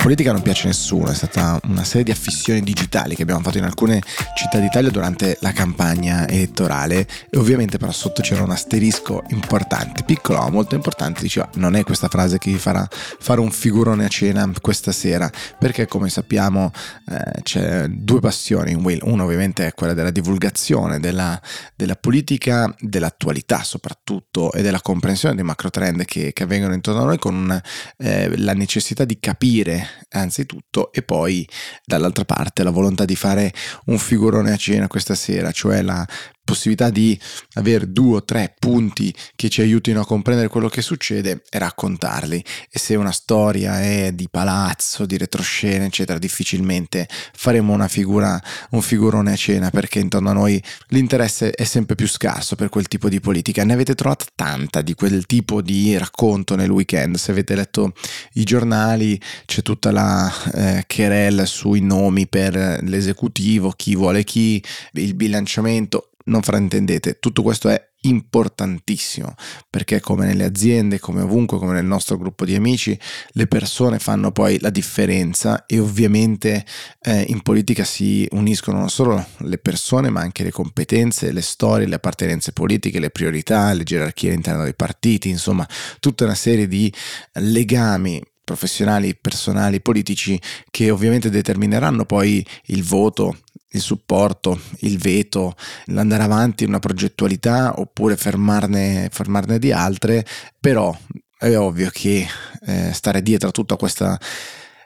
politica non piace a nessuno, è stata una serie di affissioni digitali che abbiamo fatto in alcune città d'Italia durante la campagna elettorale e ovviamente però sotto c'era un asterisco importante, piccolo ma molto importante, diceva non è questa frase che vi farà fare un figurone a cena questa sera, perché come sappiamo eh, c'è due passioni in Will, una ovviamente è quella della divulgazione, della, della politica, dell'attualità soprattutto e della comprensione dei macro trend che, che avvengono intorno a noi con eh, la necessità di capire anzitutto e poi dall'altra parte la volontà di fare un figurone a cena questa sera, cioè la possibilità di avere due o tre punti che ci aiutino a comprendere quello che succede e raccontarli. E se una storia è di palazzo, di retroscena, eccetera, difficilmente faremo una figura, un figurone a cena perché intorno a noi l'interesse è sempre più scarso per quel tipo di politica. Ne avete trovata tanta di quel tipo di racconto nel weekend. Se avete letto i giornali c'è tutta la eh, querella sui nomi per l'esecutivo, chi vuole chi, il bilanciamento non fraintendete, tutto questo è importantissimo perché come nelle aziende, come ovunque, come nel nostro gruppo di amici, le persone fanno poi la differenza e ovviamente eh, in politica si uniscono non solo le persone ma anche le competenze, le storie, le appartenenze politiche, le priorità, le gerarchie all'interno dei partiti, insomma tutta una serie di legami professionali, personali, politici che ovviamente determineranno poi il voto il supporto, il veto, l'andare avanti in una progettualità oppure fermarne, fermarne di altre, però è ovvio che eh, stare dietro a tutta questa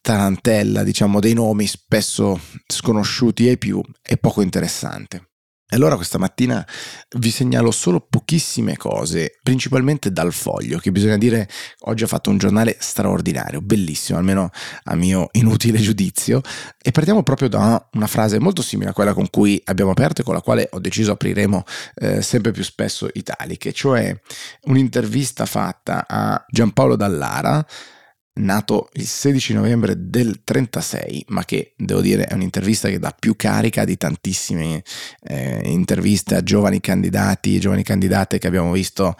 tarantella, diciamo, dei nomi spesso sconosciuti ai più è poco interessante. Allora questa mattina vi segnalo solo pochissime cose, principalmente dal foglio, che bisogna dire oggi ha fatto un giornale straordinario, bellissimo, almeno a mio inutile giudizio. E partiamo proprio da una frase molto simile a quella con cui abbiamo aperto e con la quale ho deciso apriremo eh, sempre più spesso Italiche, cioè un'intervista fatta a Giampaolo Dallara nato il 16 novembre del 36, ma che devo dire è un'intervista che dà più carica di tantissime eh, interviste a giovani candidati e giovani candidate che abbiamo visto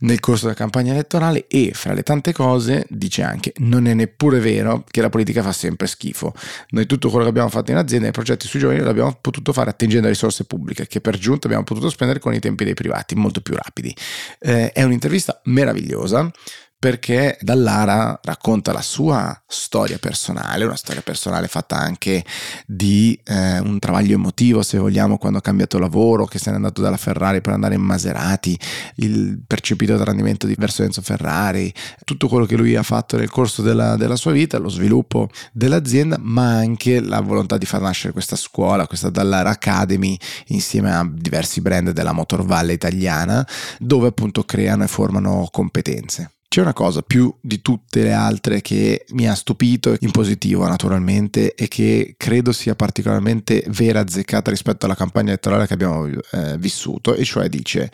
nel corso della campagna elettorale e fra le tante cose dice anche non è neppure vero che la politica fa sempre schifo. Noi tutto quello che abbiamo fatto in azienda e progetti sui giovani l'abbiamo potuto fare attingendo risorse pubbliche che per giunta abbiamo potuto spendere con i tempi dei privati molto più rapidi. Eh, è un'intervista meravigliosa perché Dallara racconta la sua storia personale, una storia personale fatta anche di eh, un travaglio emotivo, se vogliamo, quando ha cambiato lavoro, che se n'è andato dalla Ferrari per andare in Maserati, il percepito rendimento di verso Enzo Ferrari, tutto quello che lui ha fatto nel corso della, della sua vita, lo sviluppo dell'azienda, ma anche la volontà di far nascere questa scuola, questa Dallara Academy, insieme a diversi brand della Motor Valle italiana, dove appunto creano e formano competenze. C'è una cosa più di tutte le altre che mi ha stupito in positivo naturalmente e che credo sia particolarmente vera azzeccata rispetto alla campagna elettorale che abbiamo eh, vissuto e cioè dice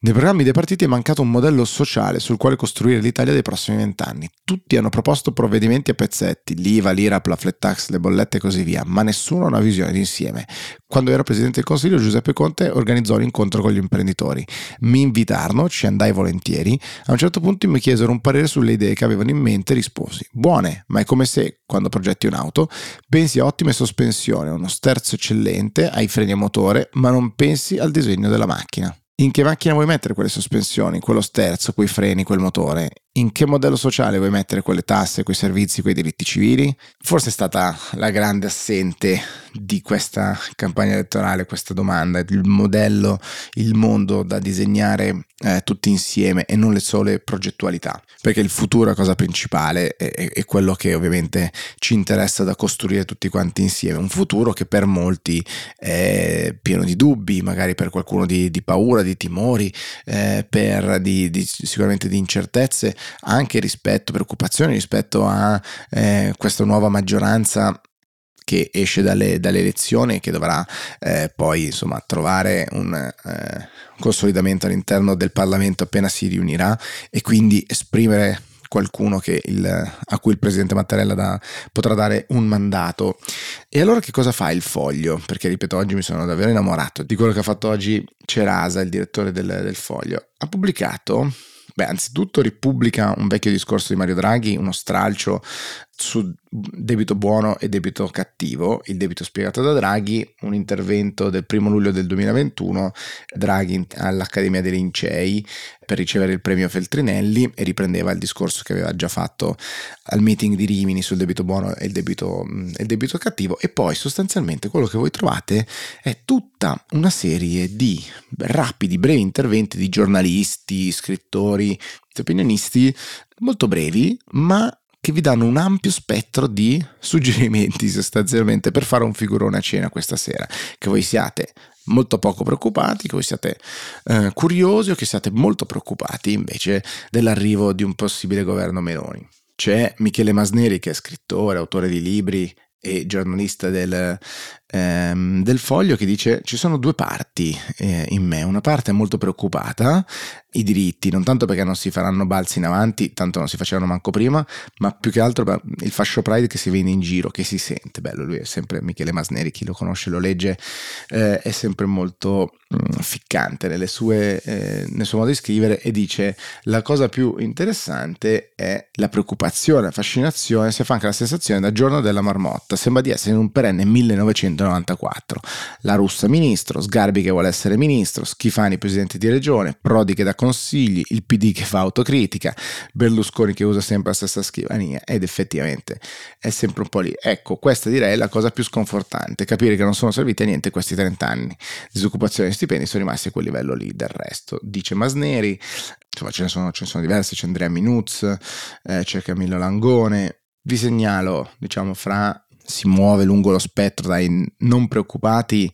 nei programmi dei partiti è mancato un modello sociale sul quale costruire l'Italia dei prossimi vent'anni. Tutti hanno proposto provvedimenti a pezzetti, l'IVA, l'IRAP, la flat tax, le bollette e così via, ma nessuno ha una visione d'insieme. Quando ero Presidente del Consiglio, Giuseppe Conte organizzò un incontro con gli imprenditori. Mi invitarono, ci andai volentieri. A un certo punto mi chiesero un parere sulle idee che avevano in mente e risposi: Buone, ma è come se, quando progetti un'auto, pensi a ottime sospensioni, uno sterzo eccellente, ai freni a motore, ma non pensi al disegno della macchina. In che macchina vuoi mettere quelle sospensioni, quello sterzo, quei freni, quel motore? In che modello sociale vuoi mettere quelle tasse, quei servizi, quei diritti civili? Forse è stata la grande assente di questa campagna elettorale, questa domanda, il modello, il mondo da disegnare eh, tutti insieme e non le sole progettualità, perché il futuro è la cosa principale e, è quello che ovviamente ci interessa da costruire tutti quanti insieme, un futuro che per molti è pieno di dubbi, magari per qualcuno di, di paura, di timori, eh, per di, di, sicuramente di incertezze, anche rispetto, preoccupazioni rispetto a eh, questa nuova maggioranza che esce dalle, dalle elezioni e che dovrà eh, poi insomma trovare un eh, consolidamento all'interno del Parlamento appena si riunirà e quindi esprimere qualcuno il, a cui il presidente Mattarella da, potrà dare un mandato. E allora che cosa fa il foglio? Perché ripeto, oggi mi sono davvero innamorato di quello che ha fatto oggi Cerasa, il direttore del, del foglio. Ha pubblicato Beh, anzitutto ripubblica un vecchio discorso di Mario Draghi, uno stralcio su debito buono e debito cattivo, il debito spiegato da Draghi, un intervento del primo luglio del 2021, Draghi all'Accademia dei Lincei per ricevere il premio Feltrinelli e riprendeva il discorso che aveva già fatto al meeting di Rimini sul debito buono e il debito, e il debito cattivo. E poi sostanzialmente quello che voi trovate è tutta una serie di rapidi, brevi interventi di giornalisti, scrittori, opinionisti molto brevi ma che vi danno un ampio spettro di suggerimenti sostanzialmente per fare un figurone a cena questa sera. Che voi siate molto poco preoccupati, che voi siate eh, curiosi o che siate molto preoccupati invece dell'arrivo di un possibile governo Meloni. C'è Michele Masneri che è scrittore, autore di libri e giornalista del, ehm, del foglio che dice ci sono due parti eh, in me, una parte molto preoccupata, i diritti, non tanto perché non si faranno balzi in avanti, tanto non si facevano manco prima, ma più che altro il fascio pride che si vede in giro, che si sente, bello, lui è sempre Michele Masneri, chi lo conosce lo legge, eh, è sempre molto mh, mm, ficcante sue, eh, nel suo modo di scrivere e dice la cosa più interessante è la preoccupazione, la fascinazione, si fa anche la sensazione da giorno della marmotta, sembra di essere in un perenne 1900 1994. La russa ministro, Sgarbi che vuole essere ministro, Schifani presidente di regione, Prodi che dà consigli, il PD che fa autocritica, Berlusconi che usa sempre la stessa scrivania ed effettivamente è sempre un po' lì. Ecco, questa direi è la cosa più sconfortante, capire che non sono serviti a niente questi 30 anni. Disoccupazione e stipendi sono rimasti a quel livello lì del resto. Dice Masneri, insomma ce ne sono, ce ne sono diversi, c'è Andrea Minuz, eh, c'è Camillo Langone. Vi segnalo, diciamo, fra si muove lungo lo spettro dai non preoccupati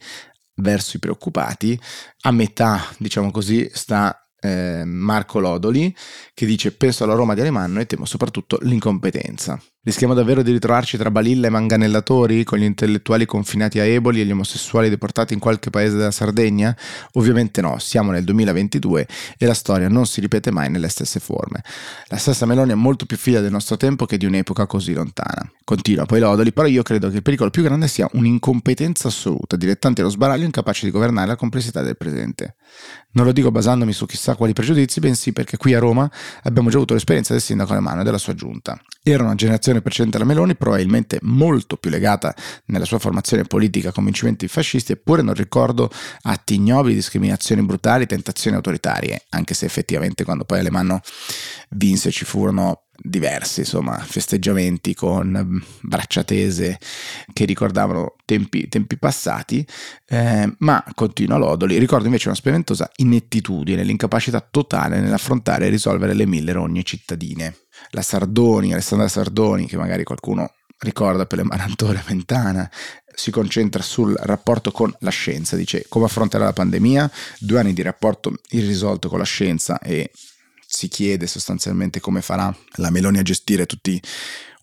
verso i preoccupati. A metà, diciamo così, sta eh, Marco Lodoli che dice penso alla Roma di Alemanno e temo soprattutto l'incompetenza. Rischiamo davvero di ritrovarci tra balilla e manganellatori, con gli intellettuali confinati a Eboli e gli omosessuali deportati in qualche paese della Sardegna? Ovviamente no, siamo nel 2022 e la storia non si ripete mai nelle stesse forme. La stessa Meloni è molto più figlia del nostro tempo che di un'epoca così lontana. Continua poi Lodoli, però io credo che il pericolo più grande sia un'incompetenza assoluta, dilettanti allo sbaraglio incapaci di governare la complessità del presente. Non lo dico basandomi su chissà quali pregiudizi, bensì perché qui a Roma abbiamo già avuto l'esperienza del sindaco Alemanno e della sua giunta. Era una generazione precedente alla Meloni, probabilmente molto più legata nella sua formazione politica a convincimenti fascisti, eppure non ricordo atti ignobili, discriminazioni brutali, tentazioni autoritarie, anche se effettivamente quando poi Alemanno vinse ci furono diversi insomma festeggiamenti con braccia tese che ricordavano tempi, tempi passati eh, ma continua Lodoli ricordo invece una spaventosa inettitudine l'incapacità totale nell'affrontare e risolvere le mille rogne cittadine. La Sardoni, Alessandra Sardoni, che magari qualcuno ricorda per le Marantore Mentana, si concentra sul rapporto con la scienza, dice come affronterà la pandemia, due anni di rapporto irrisolto con la scienza e si chiede sostanzialmente come farà la Meloni a gestire tutti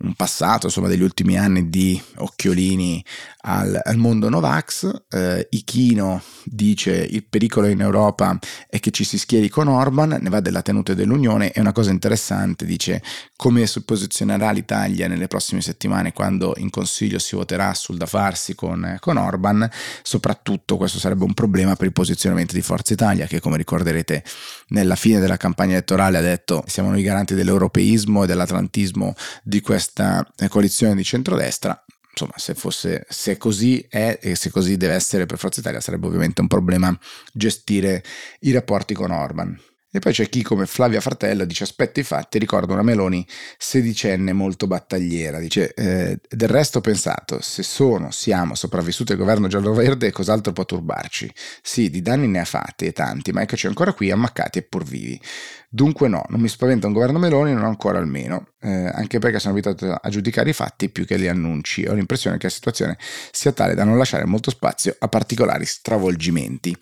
un passato, insomma, degli ultimi anni di occhiolini al, al mondo Novax. Eh, Ichino dice il pericolo in Europa è che ci si schieri con Orban, ne va della tenuta dell'Unione. È una cosa interessante, dice come si posizionerà l'Italia nelle prossime settimane quando in Consiglio si voterà sul da farsi con, con Orban. Soprattutto questo sarebbe un problema per il posizionamento di Forza Italia, che come ricorderete nella fine della campagna elettorale ha detto siamo noi garanti dell'europeismo e dell'atlantismo di questa questa coalizione di centrodestra, insomma, se, fosse, se così è e se così deve essere per Forza Italia, sarebbe ovviamente un problema gestire i rapporti con Orban. E poi c'è chi come Flavia Fratello dice aspetta i fatti, ricorda una Meloni sedicenne molto battagliera, dice eh, del resto ho pensato se sono, siamo sopravvissuti al governo giallo-verde cos'altro può turbarci? Sì, di danni ne ha fatti e tanti, ma eccoci ancora qui ammaccati e pur vivi. Dunque no, non mi spaventa un governo Meloni, non ancora almeno, eh, anche perché sono abituato a giudicare i fatti più che gli annunci. Ho l'impressione che la situazione sia tale da non lasciare molto spazio a particolari stravolgimenti.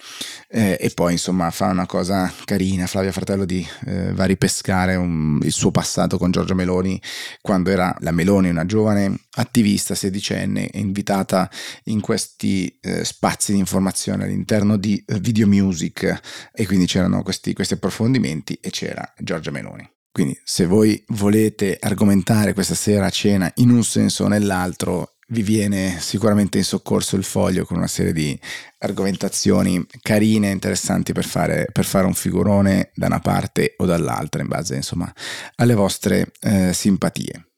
Eh, e poi insomma fa una cosa carina, Flavia Fratello di eh, va a ripescare un, il suo passato con Giorgia Meloni quando era la Meloni, una giovane attivista sedicenne, invitata in questi eh, spazi di informazione all'interno di eh, Video Music e quindi c'erano questi, questi approfondimenti e c'era Giorgia Meloni. Quindi se voi volete argomentare questa sera a cena in un senso o nell'altro, vi viene sicuramente in soccorso il foglio con una serie di argomentazioni carine, interessanti per fare, per fare un figurone da una parte o dall'altra, in base insomma alle vostre eh, simpatie.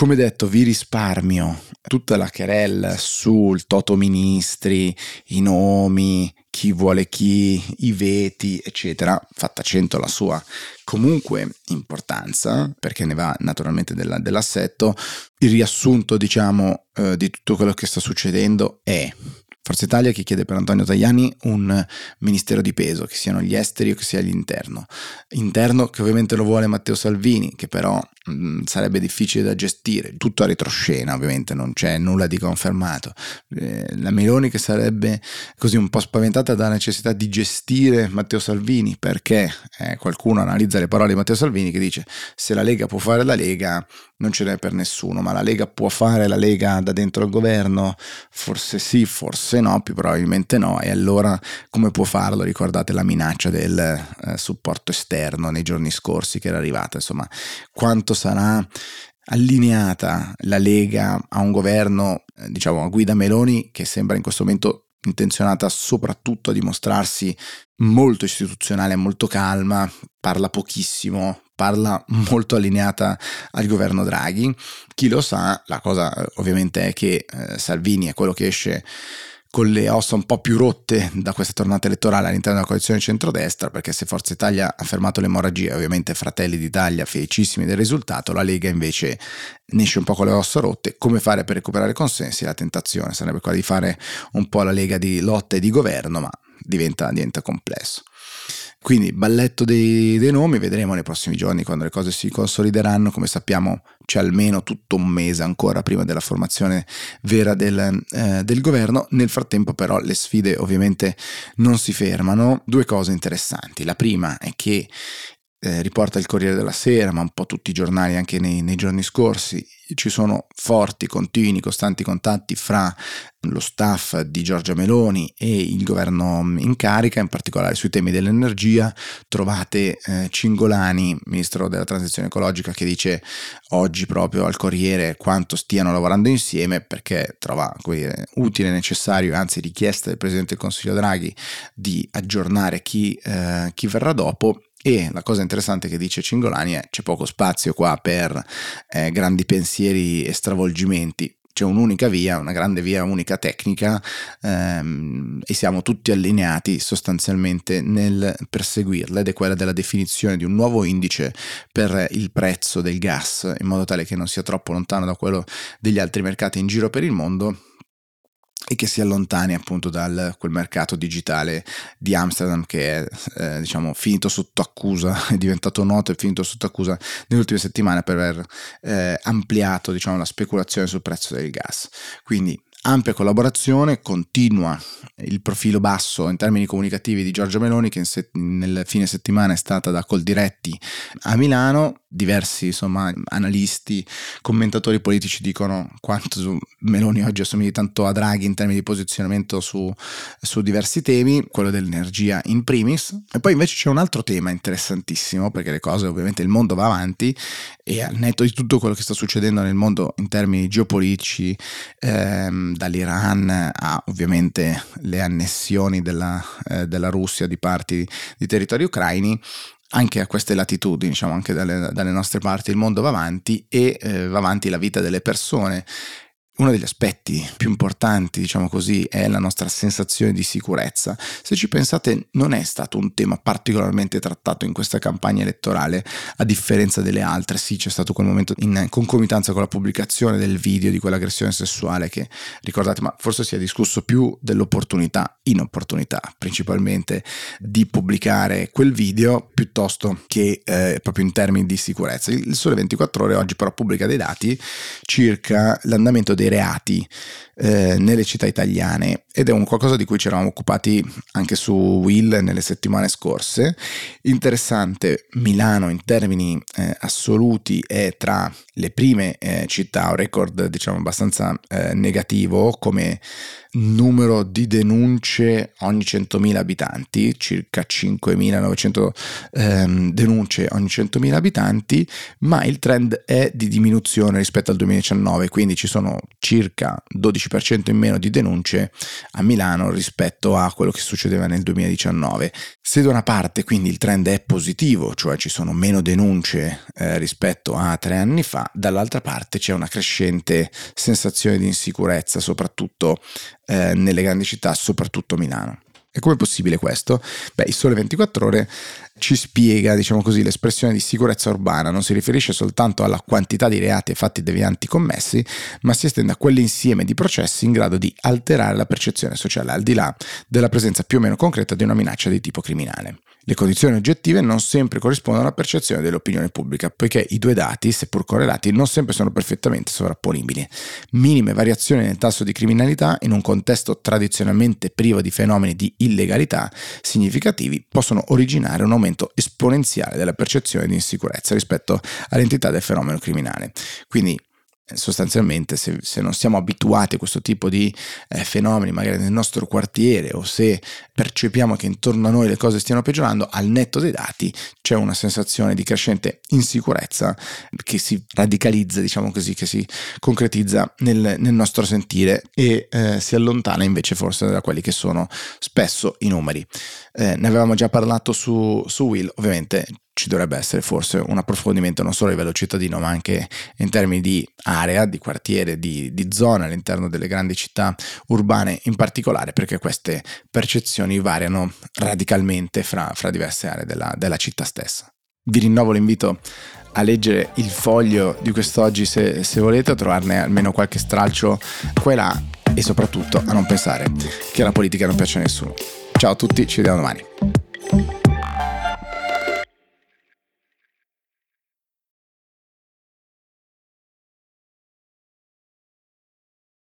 Come detto, vi risparmio tutta la querella sul toto ministri, i nomi, chi vuole chi, i veti, eccetera, fatta 100 la sua comunque importanza, perché ne va naturalmente della, dell'assetto, il riassunto, diciamo, eh, di tutto quello che sta succedendo è Forza Italia che chiede per Antonio Tajani un ministero di peso, che siano gli esteri o che sia l'interno. Interno che ovviamente lo vuole Matteo Salvini, che però mh, mm, sarebbe difficile da gestire, tutto a retroscena ovviamente, non c'è nulla di confermato. Eh, la Meloni che sarebbe così un po' spaventata dalla necessità di gestire Matteo Salvini, perché eh, qualcuno analizza le parole di Matteo Salvini che dice se la Lega può fare la Lega non ce n'è per nessuno, ma la Lega può fare la Lega da dentro il governo? Forse sì, forse no, più probabilmente no. E allora come può farlo? Ricordate la minaccia del eh, supporto esterno nei giorni scorsi che era arrivata, insomma, quanto sarà allineata la Lega a un governo, eh, diciamo, a guida Meloni che sembra in questo momento intenzionata soprattutto a dimostrarsi molto istituzionale, molto calma, parla pochissimo, parla molto allineata al governo Draghi. Chi lo sa, la cosa eh, ovviamente è che eh, Salvini è quello che esce con le ossa un po' più rotte da questa tornata elettorale all'interno della coalizione centrodestra, perché se Forza Italia ha fermato l'emorragia, ovviamente Fratelli d'Italia felicissimi del risultato, la Lega invece ne esce un po' con le ossa rotte. Come fare per recuperare consensi? La tentazione sarebbe quella di fare un po' la Lega di lotta e di governo, ma diventa, diventa complesso. Quindi balletto dei, dei, nomi, vedremo nei prossimi giorni quando le cose si consolideranno, come sappiamo c'è almeno tutto un mese ancora prima della formazione vera del, eh, del governo, nel frattempo però le sfide ovviamente non si fermano, due cose interessanti, la prima è che eh, riporta il Corriere della Sera, ma un po' tutti i giornali anche nei, nei, giorni scorsi, ci sono forti, continui, costanti contatti fra lo staff di Giorgia Meloni e il governo in carica, in particolare sui temi dell'energia. Trovate eh, Cingolani, ministro della transizione ecologica, che dice oggi proprio al Corriere quanto stiano lavorando insieme perché trova dire, utile necessario, anzi richiesta del Presidente del Consiglio Draghi di aggiornare chi, eh, chi verrà dopo e la cosa interessante che dice Cingolani è c'è poco spazio qua per eh, grandi pensieri e stravolgimenti. C'è un'unica via, una grande via unica tecnica ehm, e siamo tutti allineati sostanzialmente nel perseguirla ed è quella della definizione di un nuovo indice per il prezzo del gas in modo tale che non sia troppo lontano da quello degli altri mercati in giro per il mondo e che si allontani appunto da quel mercato digitale di Amsterdam che è eh, diciamo finito sotto accusa, è diventato noto e finito sotto accusa nelle ultime settimane per aver eh, ampliato diciamo la speculazione sul prezzo del gas. Quindi ampia collaborazione, continua il profilo basso in termini comunicativi di Giorgia Meloni che se- nel fine settimana è stata da Coldiretti a Milano, diversi insomma, analisti, commentatori politici dicono quanto Meloni oggi assomigli tanto a Draghi in termini di posizionamento su, su diversi temi, quello dell'energia in primis, e poi invece c'è un altro tema interessantissimo perché le cose ovviamente il mondo va avanti e al netto di tutto quello che sta succedendo nel mondo in termini geopolitici, ehm, dall'Iran a ovviamente le annessioni della, eh, della Russia di parti di territori ucraini, anche a queste latitudini, diciamo anche dalle, dalle, nostre parti, il mondo va avanti e eh, va avanti la vita delle persone uno degli aspetti più importanti, diciamo così, è la nostra sensazione di sicurezza. Se ci pensate, non è stato un tema particolarmente trattato in questa campagna elettorale, a differenza delle altre. Sì, c'è stato quel momento in concomitanza con la pubblicazione del video di quell'aggressione sessuale che, ricordate, ma forse si è discusso più dell'opportunità, inopportunità principalmente, di pubblicare quel video piuttosto che eh, proprio in termini di sicurezza. Il Sole 24 Ore oggi però pubblica dei dati circa l'andamento dei reati eh, nelle città italiane ed è un qualcosa di cui ci eravamo occupati anche su Will nelle settimane scorse. Interessante, Milano in termini eh, assoluti è tra le prime eh, città, un record diciamo abbastanza eh, negativo come numero di denunce ogni 100.000 abitanti, circa 5.900 ehm, denunce ogni 100.000 abitanti, ma il trend è di diminuzione rispetto al 2019, quindi ci sono circa 12% in meno di denunce a Milano rispetto a quello che succedeva nel 2019. Se da una parte quindi il trend è positivo, cioè ci sono meno denunce eh, rispetto a tre anni fa, dall'altra parte c'è una crescente sensazione di insicurezza, soprattutto eh, nelle grandi città, soprattutto Milano. E come è possibile questo? Beh, il Sole 24 Ore ci spiega, diciamo così, l'espressione di sicurezza urbana non si riferisce soltanto alla quantità di reati e fatti devianti commessi, ma si estende a quell'insieme di processi in grado di alterare la percezione sociale, al di là della presenza più o meno concreta di una minaccia di tipo criminale. Le condizioni oggettive non sempre corrispondono alla percezione dell'opinione pubblica, poiché i due dati, seppur correlati, non sempre sono perfettamente sovrapponibili. Minime variazioni nel tasso di criminalità in un contesto tradizionalmente privo di fenomeni di illegalità significativi possono originare un aumento esponenziale della percezione di insicurezza rispetto all'entità del fenomeno criminale. Quindi sostanzialmente se, se, non siamo abituati a questo tipo di eh, fenomeni magari nel nostro quartiere o se percepiamo che intorno a noi le cose stiano peggiorando al netto dei dati c'è una sensazione di crescente insicurezza che si radicalizza diciamo così che si concretizza nel, nel nostro sentire e eh, si allontana invece forse da quelli che sono spesso i numeri eh, ne avevamo già parlato su, su Will ovviamente ci dovrebbe essere forse un approfondimento non solo a livello cittadino, ma anche in termini di area, di quartiere, di, di zona all'interno delle grandi città urbane in particolare, perché queste percezioni variano radicalmente fra, fra diverse aree della, della città stessa. Vi rinnovo l'invito a leggere il foglio di quest'oggi se, se, volete, a trovarne almeno qualche stralcio qua e là e soprattutto a non pensare che la politica non piace a nessuno. Ciao a tutti, ci vediamo domani.